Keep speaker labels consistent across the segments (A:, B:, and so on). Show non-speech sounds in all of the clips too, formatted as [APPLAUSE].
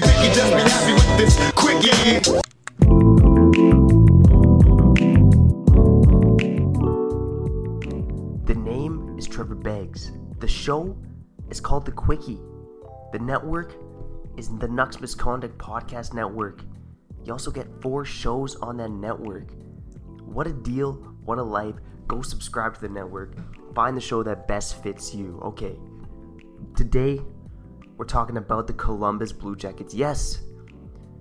A: picky, just be happy with this.
B: The name is Trevor Beggs. The show is called The Quickie. The network is the Nucks Misconduct Podcast Network. You also get four shows on that network. What a deal, what a life. Go subscribe to the network. Find the show that best fits you. Okay. Today, we're talking about the Columbus Blue Jackets. Yes,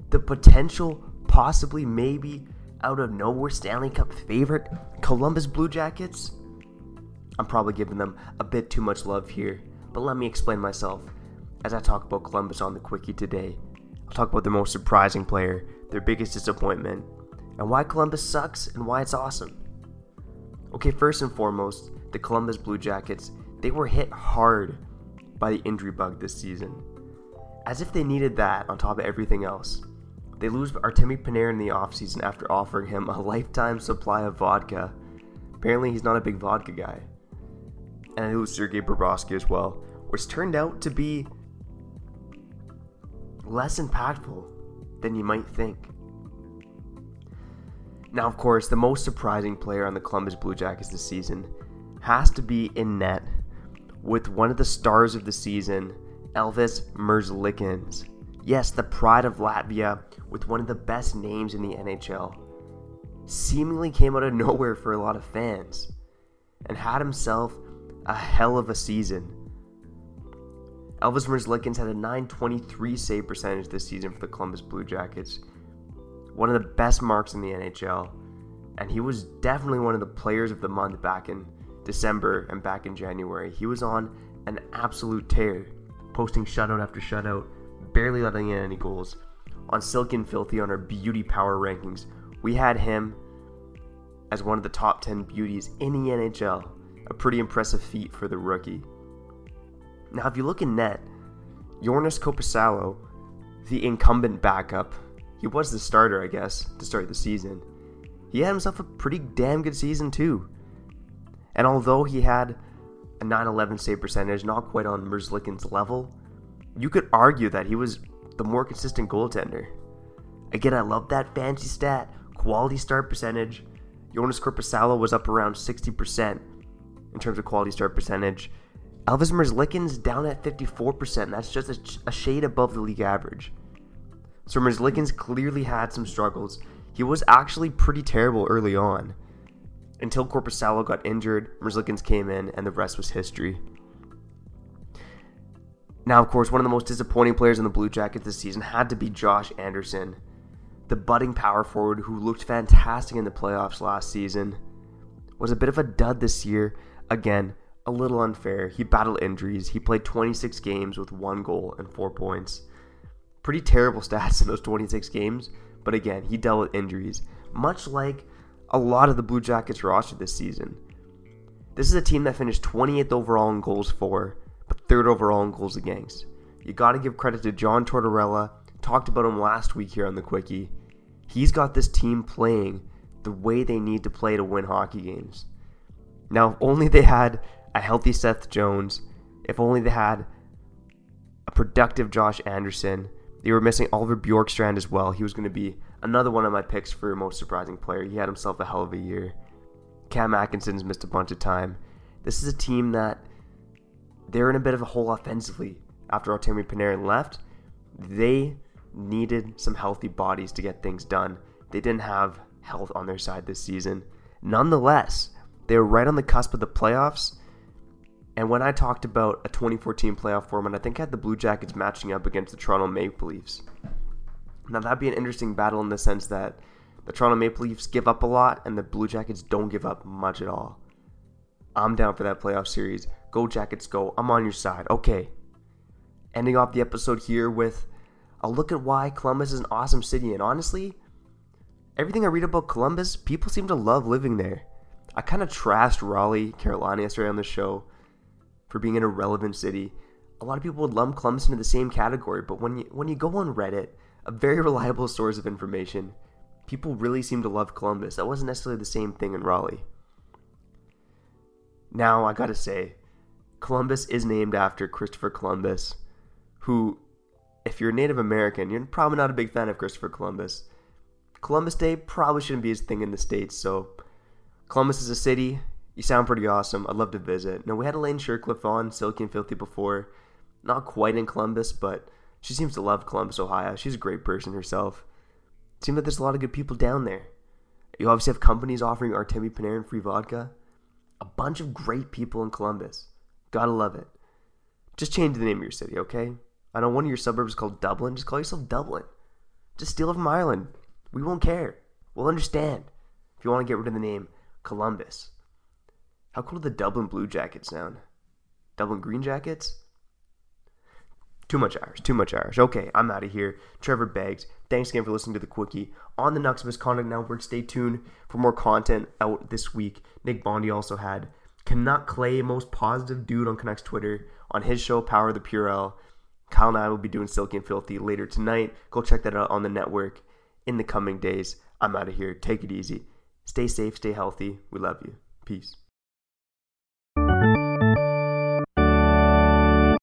B: the potential, possibly, maybe, out of nowhere Stanley Cup favorite, Columbus Blue Jackets. I'm probably giving them a bit too much love here, but let me explain myself as I talk about Columbus on the Quickie today. I'll talk about their most surprising player, their biggest disappointment, and why Columbus sucks and why it's awesome. Okay, first and foremost, the Columbus Blue Jackets, they were hit hard by the injury bug this season. As if they needed that on top of everything else. They lose Artemi Panarin in the offseason after offering him a lifetime supply of vodka. Apparently, he's not a big vodka guy. And they lose Sergei Bobrovsky as well, which turned out to be less impactful than you might think. Now, of course, the most surprising player on the Columbus Blue Jackets this season has to be in net with one of the stars of the season, Elvis Merzlikins. Yes, the pride of Latvia with one of the best names in the NHL. Seemingly came out of [LAUGHS] nowhere for a lot of fans and had himself a hell of a season. Elvis Merzlikins had a 923 save percentage this season for the Columbus Blue Jackets. One of the best marks in the NHL. And he was definitely one of the players of the month back in December and back in January. He was on an absolute tear, posting shutout after shutout, barely letting in any goals. On Silky and Filthy on our beauty power rankings, we had him as one of the top 10 beauties in the NHL. A pretty impressive feat for the rookie. Now, if you look in net, Jonas Korpisalo, the incumbent backup, he was the starter, I guess, to start the season. He had himself a pretty damn good season, too. And although he had a 911 save percentage, not quite on Merzlikins' level, you could argue that he was the more consistent goaltender. Again, I love that fancy stat, quality start percentage. Jonas Korpisalo was up around 60% in terms of quality start percentage. Elvis Merzlikins down at 54%. That's just a, a shade above the league average. So Merzlikins clearly had some struggles. He was actually pretty terrible early on. Until Korpisalo got injured, Merzlikins came in, and the rest was history. Now, of course, one of the most disappointing players in the Blue Jackets this season had to be Josh Anderson, the budding power forward who looked fantastic in the playoffs last season. Was a bit of a dud this year. Again, a little unfair. He battled injuries. He played 26 games with one goal and four points. Pretty terrible [LAUGHS] stats in those 26 games, but again, he dealt with injuries, much like a lot of the Blue Jackets roster this season. This is a team that finished 28th overall in goals for, but third overall in goals against. You got to give credit to John Tortorella. Talked about him last week here on the Quickie. He's got this team playing the way they need to play to win hockey games. Now, if only they had a healthy Seth Jones, if only they had a productive Josh Anderson. They were missing Oliver Bjorkstrand as well. He was going to be another one of my picks for most surprising player. He had himself a hell of a year. Cam Atkinson's missed a bunch of time. This is a team that they're in a bit of a hole offensively after Artemi Panarin left. They needed some healthy bodies to get things done. They didn't have health on their side this season. Nonetheless, they were right on the cusp of the playoffs. And when I talked about a 2014 playoff format, I think I had the Blue Jackets matching up against the Toronto Maple Leafs. Now, that'd be an interesting battle in the sense that the Toronto Maple Leafs give up a lot and the Blue Jackets don't give up much at all. I'm down for that playoff series. Go Jackets, go. I'm on your side. Okay. Ending off the episode here with a look at why Columbus is an awesome city. And honestly, everything I read about Columbus, people seem to love living there. I kind of trashed Raleigh, Carolina yesterday on the show for being an irrelevant city. A lot of people would lump Columbus into the same category, but when you when you go on Reddit, a very reliable source of information, people really seem to love Columbus. That wasn't necessarily the same thing in Raleigh. Now, I gotta say, Columbus is named after Christopher Columbus, who if you're a Native American, you're probably not a big fan of Christopher Columbus. Columbus Day probably shouldn't be his thing in the States, so Columbus is a city. You sound pretty awesome. I'd love to visit. Now, we had Elaine Shercliffe on Silky and Filthy before. Not quite in Columbus, but she seems to love Columbus, Ohio. She's a great person herself. It seems like there's a lot of good people down there. You obviously have companies offering Artemi Panarin free vodka. A bunch of great people in Columbus. Gotta love it. Just change the name of your city, okay? I know one of your suburbs is called Dublin. Just call yourself Dublin. Just steal it from Ireland. We won't care. We'll understand. If you want to get rid of the name Columbus. How cool do the Dublin Blue Jackets sound? Dublin Green Jackets? Too much Irish, too much Irish. Okay, I'm out of here. Trevor Beggs, thanks again for listening to the Quickie on the Nucks Misconduct Network. Stay tuned for more content out this week. Nick Bondi also had Canuck Clay, most positive dude on Canucks Twitter, on his show Power of the Purell. Kyle and I will be doing Silky and Filthy later tonight. Go check that out on the network in the coming days. I'm out of here. Take it easy. Stay safe, stay healthy. We love you. Peace.